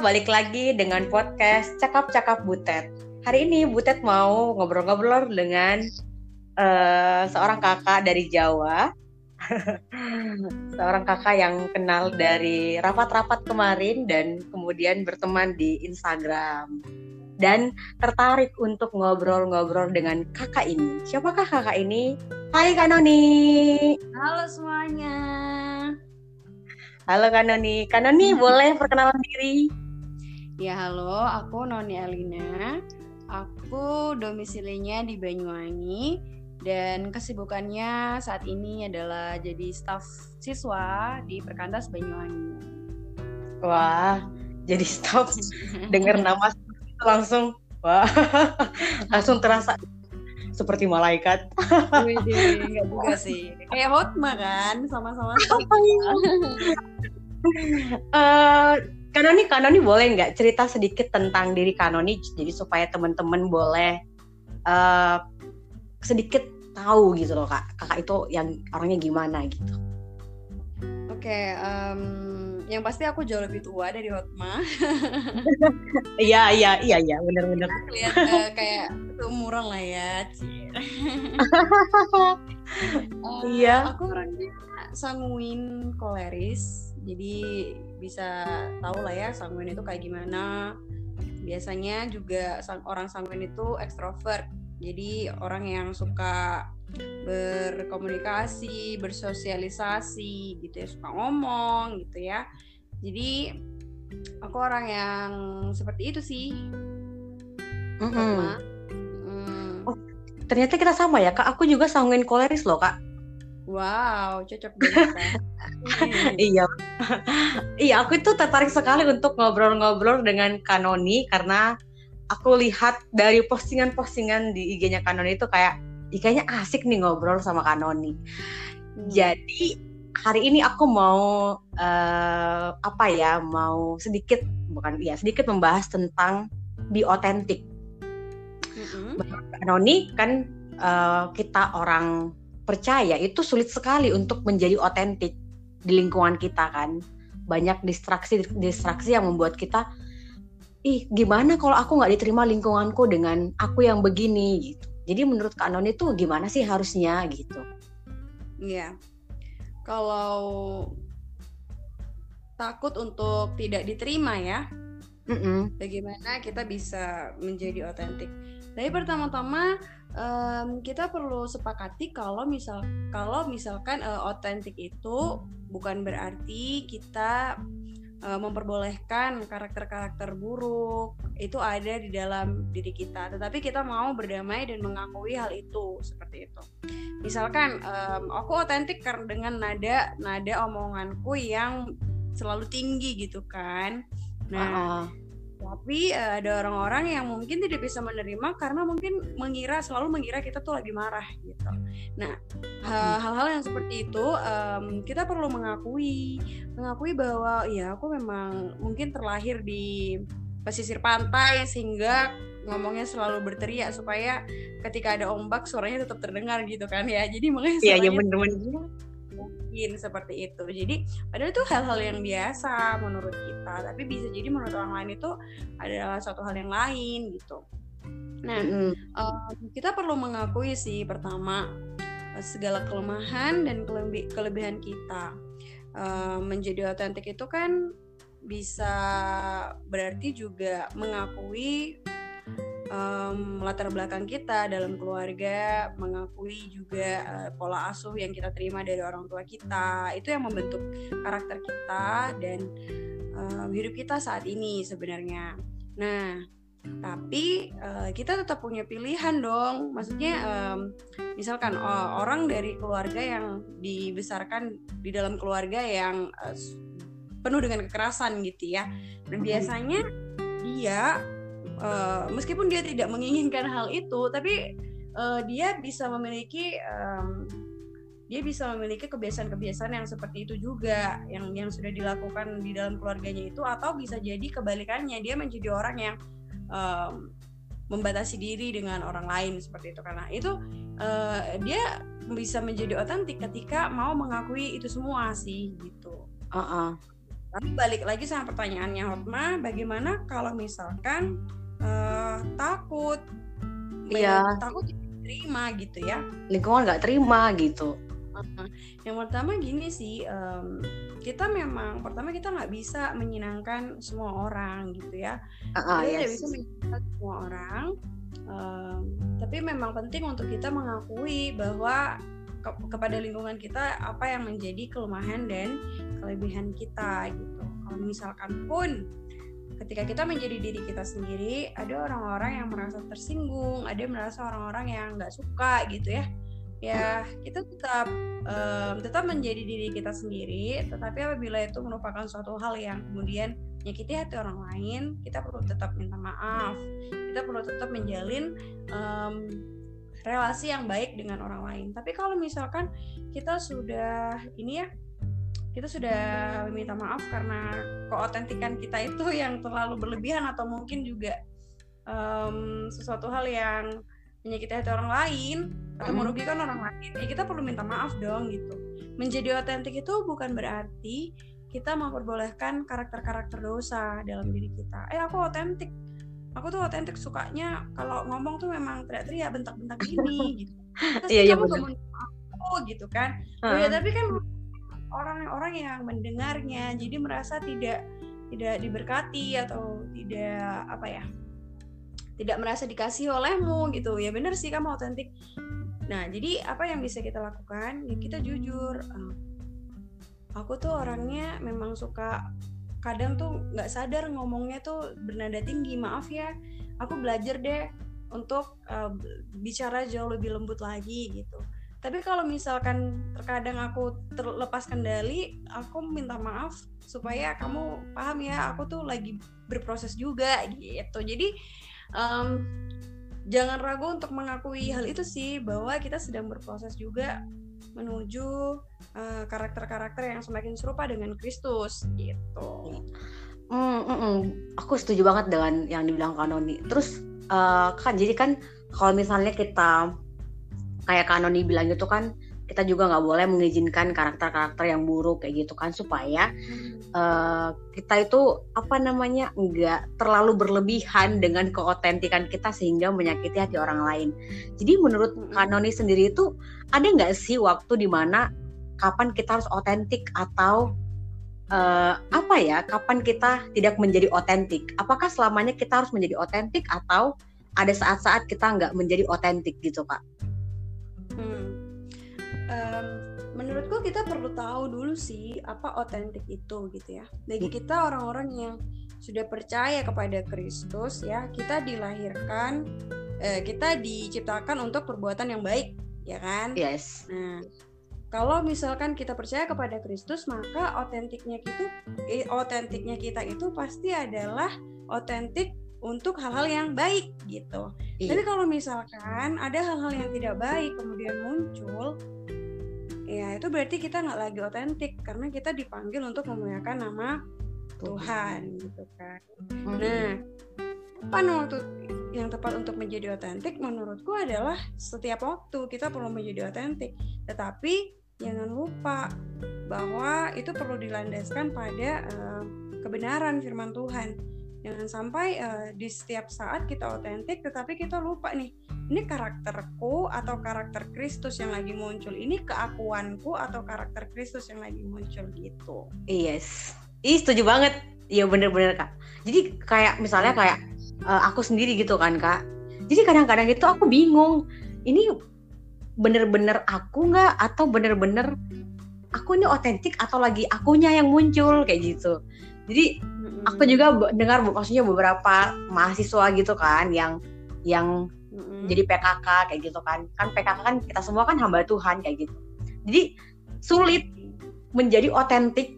balik lagi dengan podcast Cakap-Cakap Butet. Hari ini Butet mau ngobrol-ngobrol dengan uh, seorang kakak dari Jawa. seorang kakak yang kenal dari rapat-rapat kemarin dan kemudian berteman di Instagram. Dan tertarik untuk ngobrol-ngobrol dengan kakak ini. Siapakah kakak ini? Hai Kak Noni. Halo semuanya. Halo Kak Noni. Kak Noni boleh perkenalan diri? Ya halo, aku Noni Alina. Aku domisilinya di Banyuwangi dan kesibukannya saat ini adalah jadi staf siswa di Perkantas Banyuwangi. Wah, jadi staf dengar nama langsung wah langsung terasa seperti malaikat. Wih, enggak juga sih. Kayak Hotma kan, sama-sama. uh, Kanoni, Kanoni boleh nggak cerita sedikit tentang diri Kanoni, jadi supaya teman-teman boleh uh, sedikit tahu gitu loh kak, kakak itu yang orangnya gimana gitu. Oke, okay, um, yang pasti aku jauh lebih tua dari Hotma. Iya iya iya iya benar-benar. Lihat uh, kayak umuran lah ya. Iya. uh, Aku orangnya sanguin koleris jadi bisa tahu lah ya sanguin itu kayak gimana. Biasanya juga sang, orang sanguin itu ekstrovert. Jadi orang yang suka berkomunikasi bersosialisasi gitu ya suka ngomong gitu ya. Jadi aku orang yang seperti itu sih. Mm -hmm. mm. oh, ternyata kita sama ya kak. Aku juga sanguin koleris loh kak Wow, cocok banget. iya. iya, aku itu tertarik sekali untuk ngobrol-ngobrol dengan Kanoni karena aku lihat dari postingan-postingan di IG-nya Kanoni itu kayak kayaknya asik nih ngobrol sama Kanoni. Hmm. Jadi hari ini aku mau uh, apa ya, mau sedikit bukan ya sedikit membahas tentang otentik. Mm -hmm. Kanoni kan uh, kita orang percaya itu sulit sekali untuk menjadi otentik di lingkungan kita kan. Banyak distraksi distraksi yang membuat kita ih gimana kalau aku nggak diterima lingkunganku dengan aku yang begini? Gitu. Jadi menurut Kak Non itu gimana sih harusnya gitu. Iya. Kalau takut untuk tidak diterima ya mm -mm. bagaimana kita bisa menjadi otentik? Tapi pertama-tama um, kita perlu sepakati kalau misal kalau misalkan otentik uh, itu bukan berarti kita uh, memperbolehkan karakter-karakter buruk itu ada di dalam diri kita, tetapi kita mau berdamai dan mengakui hal itu seperti itu. Misalkan um, aku otentik karena dengan nada nada omonganku yang selalu tinggi gitu kan. Nah, uh -uh tapi uh, ada orang-orang yang mungkin tidak bisa menerima karena mungkin mengira selalu mengira kita tuh lagi marah gitu. Nah hal-hal yang seperti itu um, kita perlu mengakui. Mengakui bahwa ya aku memang mungkin terlahir di pesisir pantai sehingga ngomongnya selalu berteriak supaya ketika ada ombak suaranya tetap terdengar gitu kan ya. Jadi makanya iya iya bener-bener mungkin seperti itu. Jadi padahal itu hal-hal yang biasa menurut kita tapi bisa jadi menurut orang lain itu adalah suatu hal yang lain gitu. Nah mm uh, kita perlu mengakui sih pertama segala kelemahan dan kelebih kelebihan kita uh, menjadi otentik itu kan bisa berarti juga mengakui um, latar belakang kita dalam keluarga, mengakui juga uh, pola asuh yang kita terima dari orang tua kita, itu yang membentuk karakter kita dan um, hidup kita saat ini sebenarnya. Nah, tapi uh, kita tetap punya pilihan dong. Maksudnya, um, misalkan oh, orang dari keluarga yang dibesarkan di dalam keluarga yang uh, penuh dengan kekerasan gitu ya, dan biasanya dia uh, meskipun dia tidak menginginkan hal itu tapi uh, dia bisa memiliki um, dia bisa memiliki kebiasaan-kebiasaan yang seperti itu juga yang yang sudah dilakukan di dalam keluarganya itu atau bisa jadi kebalikannya dia menjadi orang yang um, membatasi diri dengan orang lain seperti itu karena itu uh, dia bisa menjadi otentik ketika mau mengakui itu semua sih gitu. Uh -uh. tapi balik lagi sama pertanyaannya Hotma bagaimana kalau misalkan uh, takut. Iya. takut terima gitu ya. Lingkungan nggak terima gitu. Yang pertama gini sih um, kita memang pertama kita nggak bisa menyenangkan semua orang gitu ya. Uh, uh, kita yes. bisa menyenangkan semua orang um, tapi memang penting untuk kita mengakui bahwa ke kepada lingkungan kita apa yang menjadi kelemahan dan kelebihan kita gitu. Kalau misalkan pun ketika kita menjadi diri kita sendiri ada orang-orang yang merasa tersinggung ada yang merasa orang-orang yang nggak suka gitu ya. Ya kita tetap um, tetap menjadi diri kita sendiri tetapi apabila itu merupakan suatu hal yang kemudian menyakiti hati orang lain kita perlu tetap minta maaf. Kita perlu tetap menjalin um, relasi yang baik dengan orang lain. Tapi kalau misalkan kita sudah ini ya kita sudah meminta maaf karena keotentikan kita itu yang terlalu berlebihan atau mungkin juga um, sesuatu hal yang menyakiti hati orang lain atau merugikan orang lain. Ya kita perlu minta maaf dong gitu. Menjadi otentik itu bukan berarti kita memperbolehkan karakter-karakter dosa dalam diri kita. Eh aku otentik. Aku tuh otentik sukanya kalau ngomong tuh memang teriak-teriak bentak-bentak gini gitu. Terus iya, iya, kamu gak mau gitu kan? Uh. ya tapi kan orang-orang yang mendengarnya. Jadi merasa tidak tidak diberkati atau tidak apa ya tidak merasa dikasih olehmu gitu. Ya benar sih kamu otentik nah jadi apa yang bisa kita lakukan? Ya kita jujur aku tuh orangnya memang suka kadang tuh nggak sadar ngomongnya tuh bernada tinggi. Maaf ya aku belajar deh untuk uh, bicara jauh lebih lembut lagi gitu tapi kalau misalkan terkadang aku terlepas kendali aku minta maaf supaya kamu paham ya aku tuh lagi berproses juga gitu jadi um, jangan ragu untuk mengakui hal itu sih bahwa kita sedang berproses juga menuju karakter karakter-karakter yang semakin serupa dengan Kristus gitu. Mm, mm, mm. Aku setuju banget dengan yang dibilang Kanoni. Terus uh, kan jadi kan kalau misalnya kita kayak Kanoni bilang gitu kan kita juga nggak boleh mengizinkan karakter-karakter yang buruk kayak gitu kan supaya uh, kita itu apa namanya nggak terlalu berlebihan dengan keotentikan kita sehingga menyakiti hati orang lain. Jadi menurut Kanoni sendiri itu ada nggak sih waktu di mana kapan kita harus otentik atau uh, apa ya kapan kita tidak menjadi otentik? Apakah selamanya kita harus menjadi otentik atau ada saat-saat kita nggak menjadi otentik gitu kak? Um, menurutku kita perlu tahu dulu sih apa otentik itu gitu ya. Bagi hmm. kita orang-orang yang sudah percaya kepada Kristus ya kita dilahirkan eh, kita diciptakan untuk perbuatan yang baik ya kan? Yes. Nah kalau misalkan kita percaya kepada Kristus maka otentiknya itu eh, otentiknya kita itu pasti adalah otentik untuk hal-hal yang baik gitu. Iya. Tapi kalau misalkan ada hal-hal yang tidak baik kemudian muncul, ya itu berarti kita nggak lagi otentik karena kita dipanggil untuk memuliakan nama Tuhan gitu kan hmm. nah apa waktu yang tepat untuk menjadi otentik menurutku adalah setiap waktu kita perlu menjadi otentik tetapi jangan lupa bahwa itu perlu dilandaskan pada uh, kebenaran firman Tuhan jangan sampai uh, di setiap saat kita otentik tetapi kita lupa nih ini karakterku atau karakter Kristus yang lagi muncul ini keakuanku atau karakter Kristus yang lagi muncul gitu. Yes. Ih, setuju banget. Iya bener-bener kak. Jadi kayak misalnya kayak uh, aku sendiri gitu kan kak. Jadi kadang-kadang itu aku bingung ini bener-bener aku nggak atau bener-bener aku ini otentik atau lagi akunya yang muncul kayak gitu. Jadi aku juga dengar maksudnya beberapa mahasiswa gitu kan yang yang mm-hmm. jadi PKK kayak gitu kan. Kan PKK kan kita semua kan hamba Tuhan kayak gitu. Jadi sulit menjadi otentik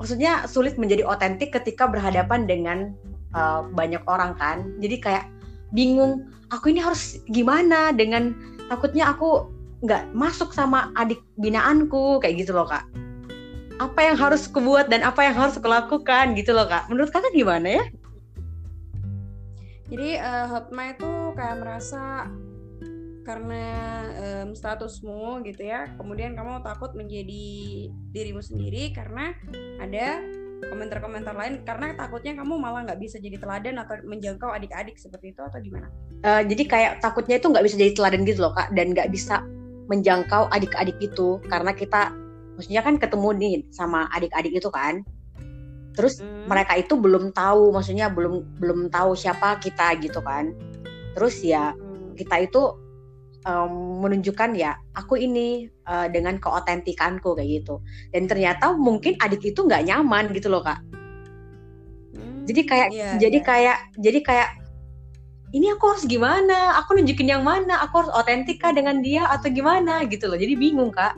maksudnya sulit menjadi otentik ketika berhadapan dengan uh, banyak orang kan. Jadi kayak bingung aku ini harus gimana dengan takutnya aku nggak masuk sama adik binaanku kayak gitu loh kak apa yang harus kubuat dan apa yang harus kulakukan gitu loh kak menurut kakak gimana ya jadi uh, Hotma itu kayak merasa karena um, statusmu gitu ya kemudian kamu takut menjadi dirimu sendiri karena ada komentar-komentar lain karena takutnya kamu malah nggak bisa jadi teladan atau menjangkau adik-adik seperti itu atau gimana? Uh, jadi kayak takutnya itu nggak bisa jadi teladan gitu loh kak dan nggak bisa menjangkau adik-adik itu karena kita maksudnya kan ketemu nih sama adik-adik itu kan terus hmm. mereka itu belum tahu maksudnya belum belum tahu siapa kita gitu kan terus ya hmm. kita itu um, menunjukkan ya aku ini uh, dengan keotentikanku kayak gitu dan ternyata mungkin adik itu nggak nyaman gitu loh kak hmm. jadi kayak yeah, jadi yeah. kayak jadi kayak ini aku harus gimana aku nunjukin yang mana aku harus otentik kah dengan dia atau gimana gitu loh jadi bingung kak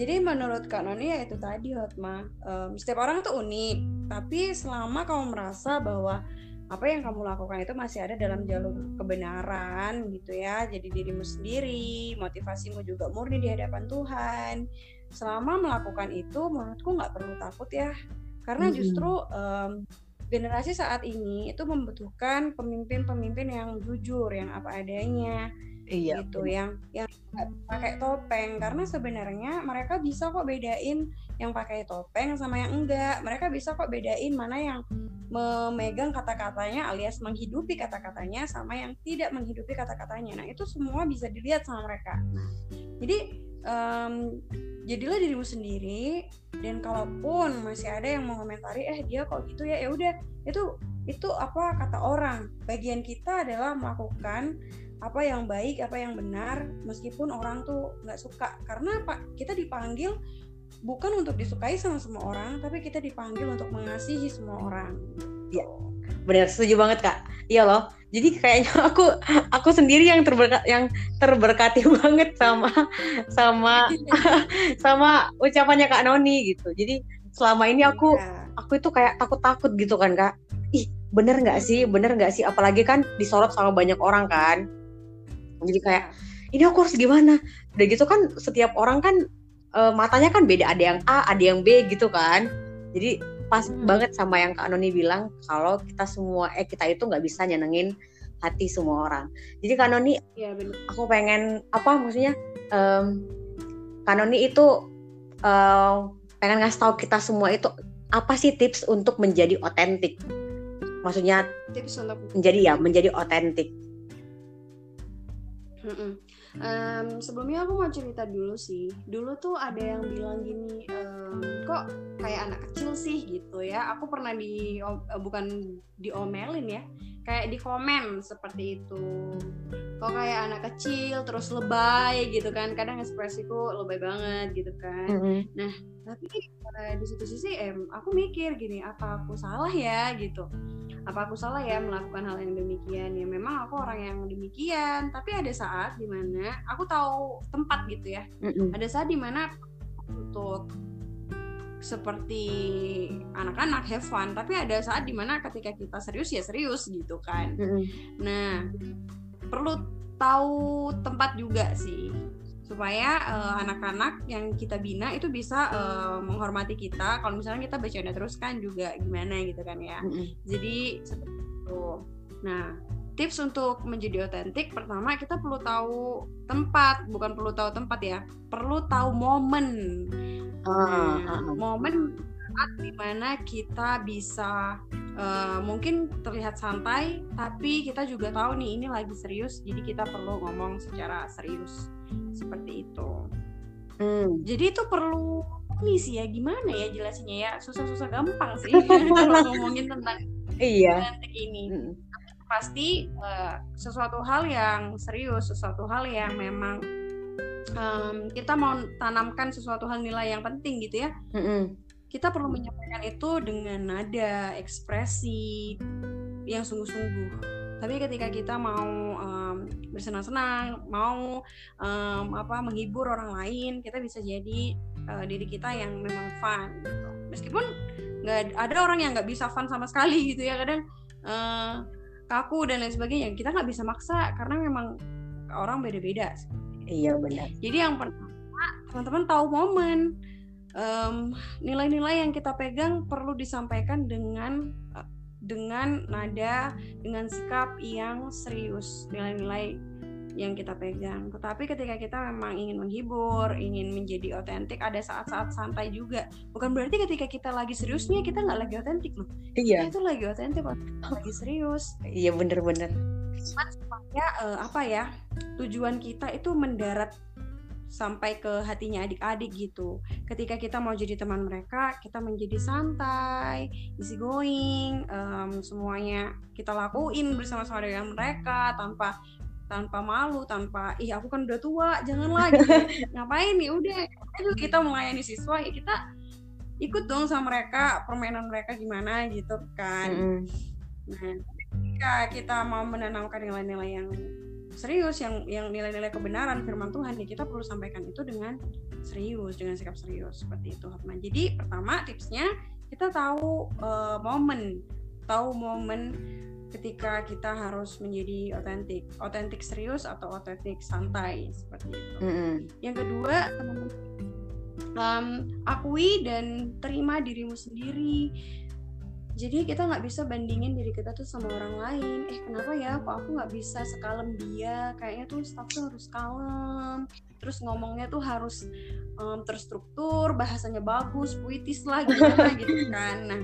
jadi menurut Kak Noni ya itu tadi Hotma. Um, setiap orang tuh unik. Tapi selama kamu merasa bahwa apa yang kamu lakukan itu masih ada dalam jalur kebenaran gitu ya jadi dirimu sendiri motivasimu juga murni di hadapan Tuhan selama melakukan itu menurutku nggak perlu takut ya. Karena justru um, generasi saat ini itu membutuhkan pemimpin-pemimpin yang jujur yang apa adanya iya, gitu yang yang pakai topeng. Karena sebenarnya mereka bisa kok bedain yang pakai topeng sama yang enggak. Mereka bisa kok bedain mana yang memegang kata-katanya alias menghidupi kata-katanya sama yang tidak menghidupi kata-katanya. Nah itu semua bisa dilihat sama mereka. Jadi um, jadilah dirimu sendiri dan kalaupun masih ada yang mau komentari eh dia kok gitu ya? Ya udah itu itu apa kata orang. Bagian kita adalah melakukan apa yang baik apa yang benar meskipun orang tuh nggak suka. Karena pak kita dipanggil bukan untuk disukai sama semua orang tapi kita dipanggil untuk mengasihi semua orang. Ya benar setuju banget kak. Iya loh jadi kayaknya aku aku sendiri yang terberkat yang terberkati banget sama sama sama ucapannya kak Noni gitu. Jadi selama ini aku ya. aku itu kayak takut-takut gitu kan kak. Ih bener nggak sih? Bener nggak sih? Apalagi kan disorot sama banyak orang kan. Jadi kayak ini aku harus gimana? Udah gitu kan setiap orang kan uh, matanya kan beda. Ada yang A ada yang B gitu kan. Jadi pas hmm. banget sama yang Kak Noni bilang kalau kita semua eh kita itu nggak bisa nyenengin hati semua orang jadi Kak Noni ya, bener. aku pengen apa maksudnya um, Kak Noni itu uh, pengen ngasih tahu kita semua itu apa sih tips untuk menjadi otentik maksudnya tips untuk menjadi ya menjadi otentik Um, sebelumnya aku mau cerita dulu sih. Dulu tuh ada yang bilang gini, um, kok kayak anak kecil sih gitu ya. Aku pernah di uh, bukan diomelin ya, kayak di komen seperti itu. Kok kayak anak kecil terus lebay gitu kan. Kadang ekspresiku lebay banget gitu kan. Mm -hmm. Nah tapi uh, di situ sisi em, aku mikir gini, apa aku salah ya gitu apa aku salah ya melakukan hal yang demikian ya memang aku orang yang demikian tapi ada saat di mana aku tahu tempat gitu ya mm-hmm. ada saat di mana untuk seperti anak-anak have fun. Tapi ada saat di mana ketika kita serius ya serius gitu kan. Mm-hmm. nah perlu tahu tempat juga sih. Supaya uh, anak-anak yang kita bina itu bisa uh, menghormati kita. Kalau misalnya kita bercanda terus kan juga gimana gitu kan ya. Mm -hmm. jadi seperti itu. Nah tips untuk menjadi otentik pertama kita perlu tahu tempat. Bukan perlu tahu tempat ya. Perlu tahu momen nah, uh, momen saat di mana kita bisa uh, mungkin terlihat santai tapi kita juga tahu nih ini lagi serius jadi kita perlu ngomong secara serius seperti itu. Hmm. jadi itu perlu ini sih ya gimana ya jelasinnya ya? Susah-susah gampang sih kalau ngomongin tentang iya. ini. Hmm. pasti uh, sesuatu hal yang serius sesuatu hal yang memang um, kita mau tanamkan sesuatu hal nilai yang penting gitu ya. Hmm. kita perlu menyampaikan itu dengan nada ekspresi yang sungguh-sungguh. Tapi ketika kita mau um, bersenang-senang mau um, apa menghibur orang lain kita bisa jadi uh, diri kita yang memang fun gitu. Meskipun nggak ada orang yang nggak bisa fun sama sekali gitu ya kadang uh, kaku dan lain sebagainya. Kita nggak bisa maksa karena memang orang beda-beda iya benar jadi yang pertama teman-teman tahu momen nilai-nilai um, yang kita pegang perlu disampaikan dengan dengan nada dengan sikap yang serius nilai-nilai yang kita pegang. Tetapi ketika kita memang ingin menghibur, ingin menjadi otentik, ada saat-saat santai juga. Bukan berarti ketika kita lagi seriusnya kita nggak lagi otentik loh. Iya. Kita itu lagi otentik, lagi serius. Iya bener-bener. supaya uh, apa ya tujuan kita itu mendarat sampai ke hatinya adik-adik gitu. Ketika kita mau jadi teman mereka, kita menjadi santai, easy going, um, semuanya kita lakuin bersama-sama dengan mereka tanpa tanpa malu, tanpa ih aku kan udah tua, jangan lagi ngapain nih udah ayo kita melayani siswa ya kita ikut dong sama mereka permainan mereka gimana gitu kan. Mm -hmm. Nah, ketika kita mau menanamkan nilai-nilai yang serius yang yang nilai-nilai kebenaran firman Tuhan ya kita perlu sampaikan itu dengan serius dengan sikap serius seperti itu Hotman. Jadi pertama tipsnya kita tahu uh, momen tahu momen ketika kita harus menjadi otentik otentik serius atau otentik santai seperti itu. Mm -hmm. Yang kedua um, akui dan terima dirimu sendiri jadi kita nggak bisa bandingin diri kita tuh sama orang lain. Eh kenapa ya? Kok aku nggak bisa sekalem dia? Kayaknya tuh staff tuh harus kalem. Terus ngomongnya tuh harus um, terstruktur bahasanya bagus puitis lah gitu, gitu kan. Nah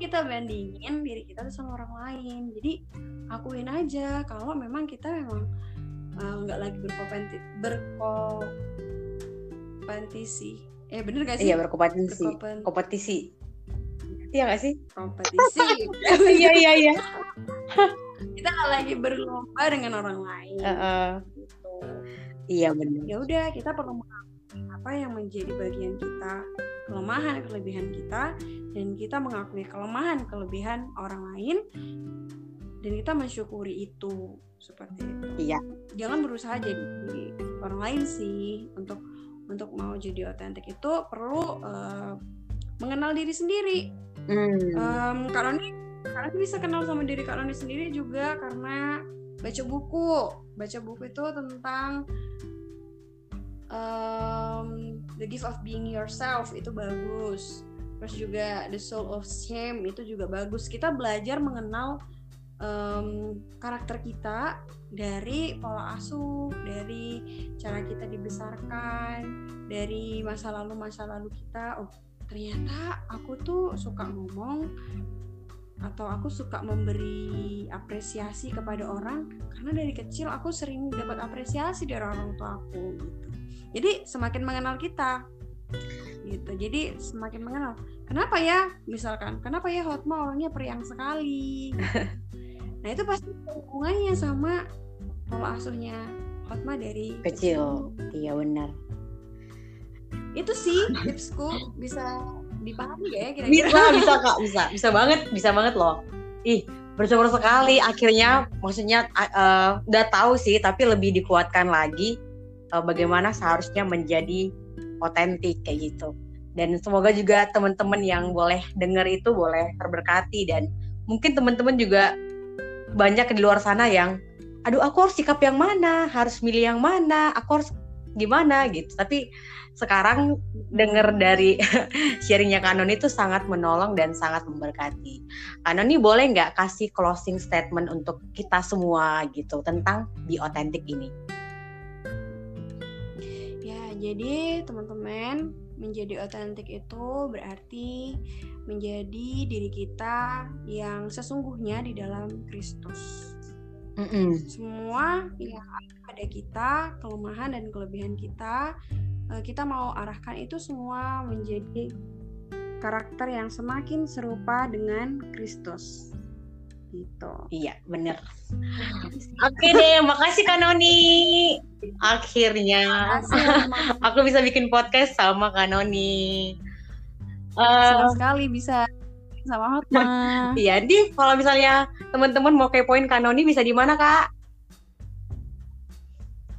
kita bandingin diri kita tuh sama orang lain. Jadi akuin aja kalau memang kita memang nggak uh, lagi berkompetisi berkompetisi. Eh bener gak sih? Iya berkompetisi. Kompetisi Iya gak sih? Kompetisi. iya iya iya. kita nggak lagi berlomba dengan orang lain. Uh -uh. Gitu. Iya benar. Ya udah kita perlu mengakui apa yang menjadi bagian kita, kelemahan kelebihan kita, dan kita mengakui kelemahan kelebihan orang lain, dan kita mensyukuri itu seperti itu. Iya. Jangan berusaha jadi orang lain sih untuk untuk mau jadi otentik itu perlu uh, mengenal diri sendiri Hmm. Um, Kak Roni, Kak Roni bisa kenal sama diri Kak Roni sendiri juga karena baca buku. Baca buku itu tentang um, The Gift of Being Yourself itu bagus. Terus juga The Soul of Shame itu juga bagus. Kita belajar mengenal um, karakter kita dari pola asuh, dari cara kita dibesarkan, dari masa lalu masa lalu kita. Oh, ternyata aku tuh suka ngomong atau aku suka memberi apresiasi kepada orang karena dari kecil aku sering dapat apresiasi dari orang tua aku gitu. Jadi semakin mengenal kita gitu. Jadi semakin mengenal. Kenapa ya? Misalkan, kenapa ya Hotma orangnya periang sekali? nah, itu pasti hubungannya sama pola asuhnya Hotma dari kecil. kecil. Iya benar itu sih tipsku. Bisa dipahami ya kira-kira? Bisa bisa kak. Bisa. Bisa banget. Bisa banget loh. Ih bersyukur sekali. Akhirnya maksudnya uh, udah tahu sih tapi lebih dikuatkan lagi uh, bagaimana seharusnya menjadi otentik kayak gitu. Dan semoga juga teman-teman yang boleh dengar itu boleh terberkati. Dan mungkin teman-teman juga banyak di luar sana yang aduh aku harus sikap yang mana? Harus milih yang mana? Aku harus gimana gitu tapi sekarang dengar dari sharingnya Kanon itu sangat menolong dan sangat memberkati. Kanon ini boleh nggak kasih closing statement untuk kita semua gitu tentang di otentik ini? Ya, jadi teman-teman menjadi otentik itu berarti menjadi diri kita yang sesungguhnya di dalam Kristus. Mm -mm. Semua yang ada pada kita, kelemahan dan kelebihan kita Eh, kita mau arahkan itu semua menjadi karakter yang semakin serupa dengan Kristus gitu. Iya, bener. Oke deh, makasih Kanoni. Akhirnya aku bisa bikin podcast sama Kanoni. Uh, sekali bisa sama Hotma. iya, di kalau misalnya teman-teman mau kepoin Kanoni bisa di mana, Kak?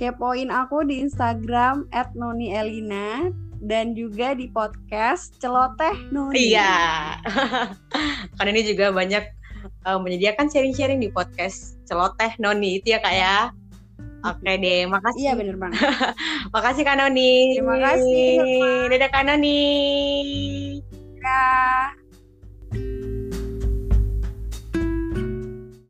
kepoin aku di Instagram @nonielina dan juga di podcast celoteh Noni. Iya. Karena ini juga banyak uh, menyediakan sharing-sharing di podcast celoteh Noni itu ya kak ya. Oke deh, makasih. Iya bener banget. makasih Kak Noni. Terima kasih. Dadah Kak Noni. Dadah. thank you